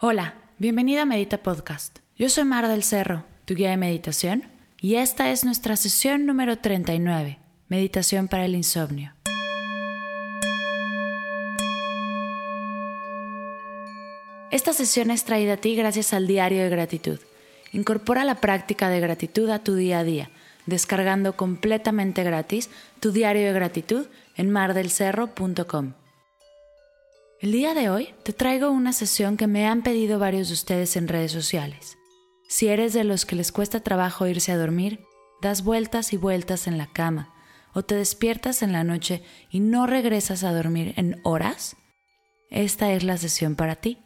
Hola, bienvenida a Medita Podcast. Yo soy Mar del Cerro, tu guía de meditación, y esta es nuestra sesión número 39, Meditación para el Insomnio. Esta sesión es traída a ti gracias al diario de gratitud. Incorpora la práctica de gratitud a tu día a día, descargando completamente gratis tu diario de gratitud en mardelcerro.com. El día de hoy te traigo una sesión que me han pedido varios de ustedes en redes sociales. Si eres de los que les cuesta trabajo irse a dormir, das vueltas y vueltas en la cama, o te despiertas en la noche y no regresas a dormir en horas, esta es la sesión para ti.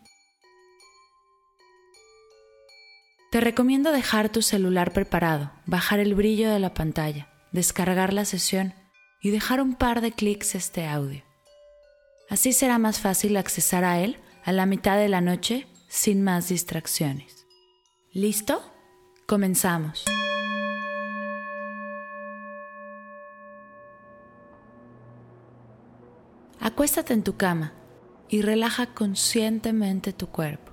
Te recomiendo dejar tu celular preparado, bajar el brillo de la pantalla, descargar la sesión y dejar un par de clics este audio. Así será más fácil accesar a él a la mitad de la noche sin más distracciones. ¿Listo? Comenzamos. Acuéstate en tu cama y relaja conscientemente tu cuerpo.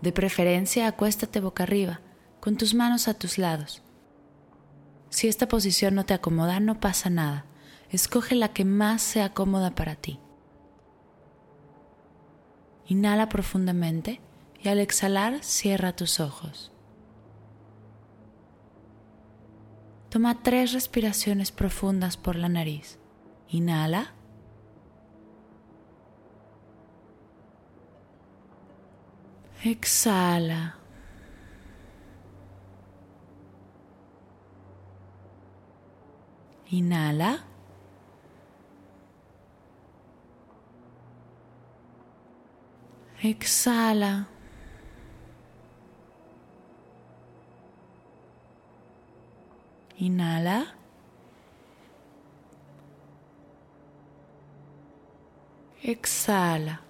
De preferencia, acuéstate boca arriba, con tus manos a tus lados. Si esta posición no te acomoda, no pasa nada. Escoge la que más sea cómoda para ti. Inhala profundamente y al exhalar cierra tus ojos. Toma tres respiraciones profundas por la nariz. Inhala. Exhala. Inhala. Exhala. Inhala. Exhala.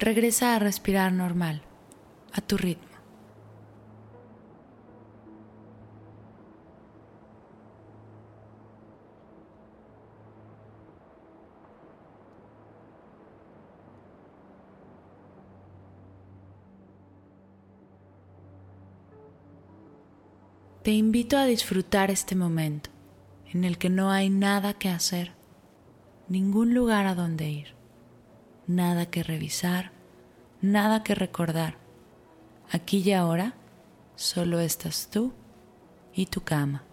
Regresa a respirar normal, a tu ritmo. Te invito a disfrutar este momento en el que no hay nada que hacer, ningún lugar a donde ir, nada que revisar, nada que recordar. Aquí y ahora solo estás tú y tu cama.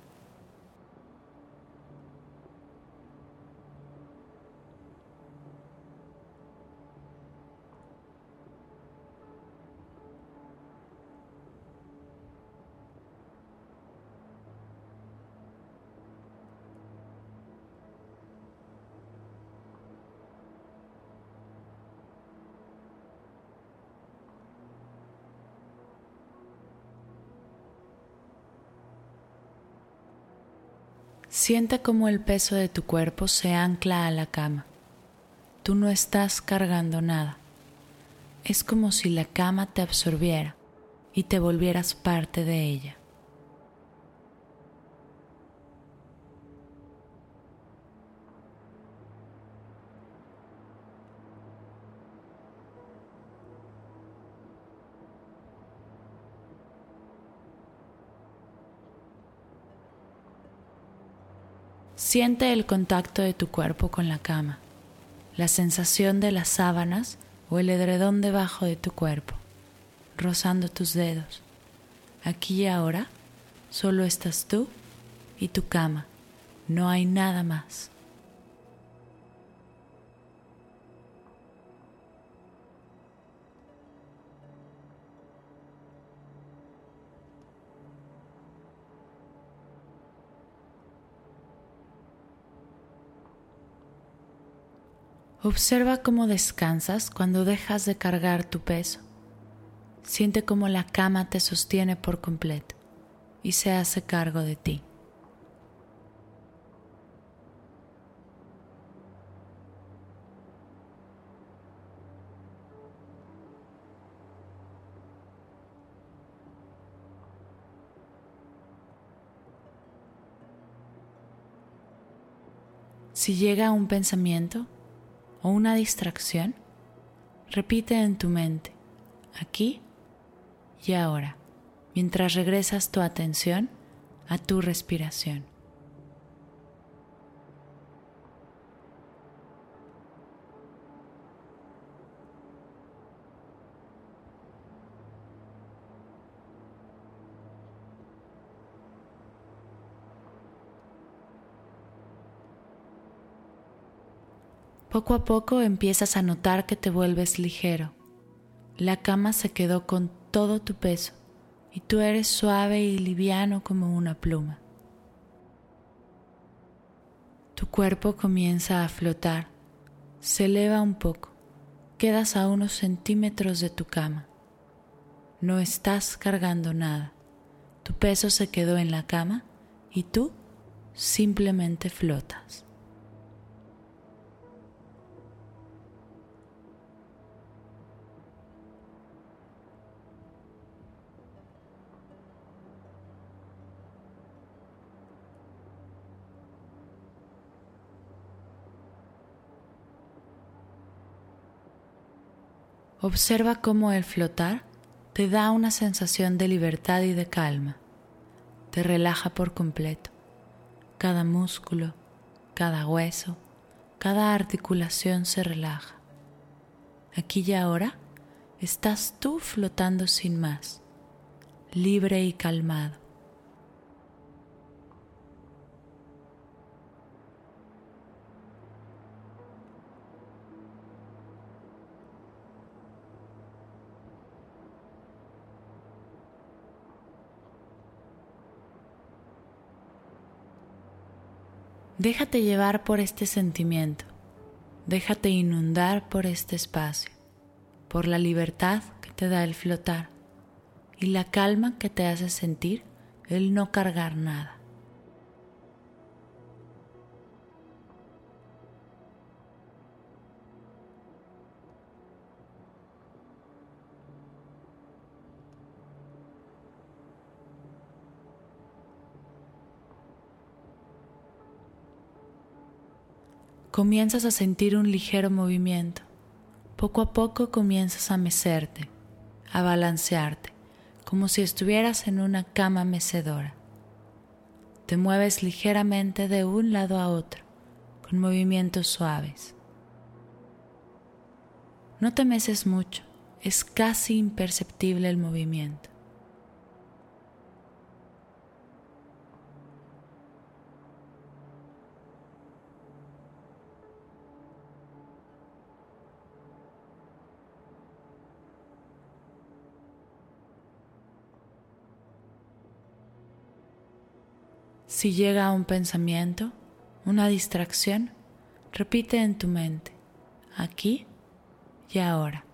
Siente como el peso de tu cuerpo se ancla a la cama. Tú no estás cargando nada. Es como si la cama te absorbiera y te volvieras parte de ella. Siente el contacto de tu cuerpo con la cama, la sensación de las sábanas o el edredón debajo de tu cuerpo, rozando tus dedos. Aquí y ahora solo estás tú y tu cama, no hay nada más. Observa cómo descansas cuando dejas de cargar tu peso. Siente cómo la cama te sostiene por completo y se hace cargo de ti. Si llega un pensamiento, o una distracción, repite en tu mente, aquí y ahora, mientras regresas tu atención a tu respiración. Poco a poco empiezas a notar que te vuelves ligero. La cama se quedó con todo tu peso y tú eres suave y liviano como una pluma. Tu cuerpo comienza a flotar, se eleva un poco, quedas a unos centímetros de tu cama. No estás cargando nada, tu peso se quedó en la cama y tú simplemente flotas. Observa cómo el flotar te da una sensación de libertad y de calma. Te relaja por completo. Cada músculo, cada hueso, cada articulación se relaja. Aquí y ahora estás tú flotando sin más, libre y calmado. Déjate llevar por este sentimiento, déjate inundar por este espacio, por la libertad que te da el flotar y la calma que te hace sentir el no cargar nada. Comienzas a sentir un ligero movimiento. Poco a poco comienzas a mecerte, a balancearte, como si estuvieras en una cama mecedora. Te mueves ligeramente de un lado a otro, con movimientos suaves. No te meces mucho, es casi imperceptible el movimiento. Si llega un pensamiento, una distracción, repite en tu mente, aquí y ahora,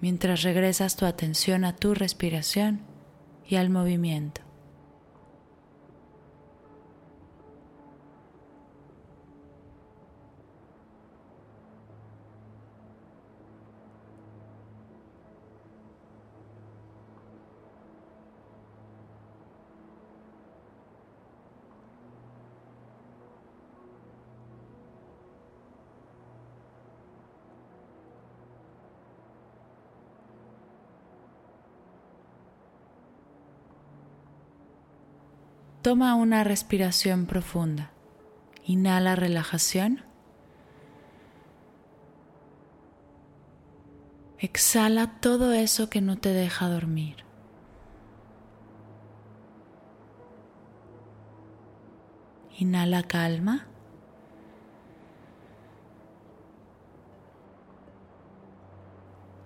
mientras regresas tu atención a tu respiración y al movimiento. Toma una respiración profunda. Inhala relajación. Exhala todo eso que no te deja dormir. Inhala calma.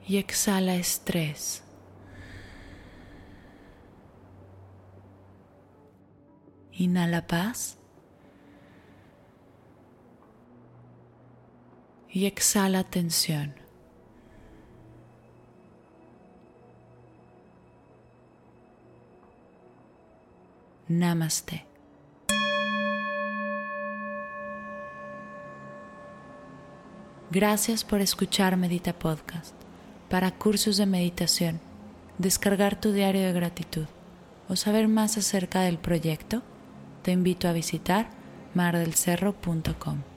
Y exhala estrés. Inhala paz. Y exhala tensión. Namaste. Gracias por escuchar Medita Podcast. Para cursos de meditación, descargar tu diario de gratitud o saber más acerca del proyecto, te invito a visitar mardelcerro.com.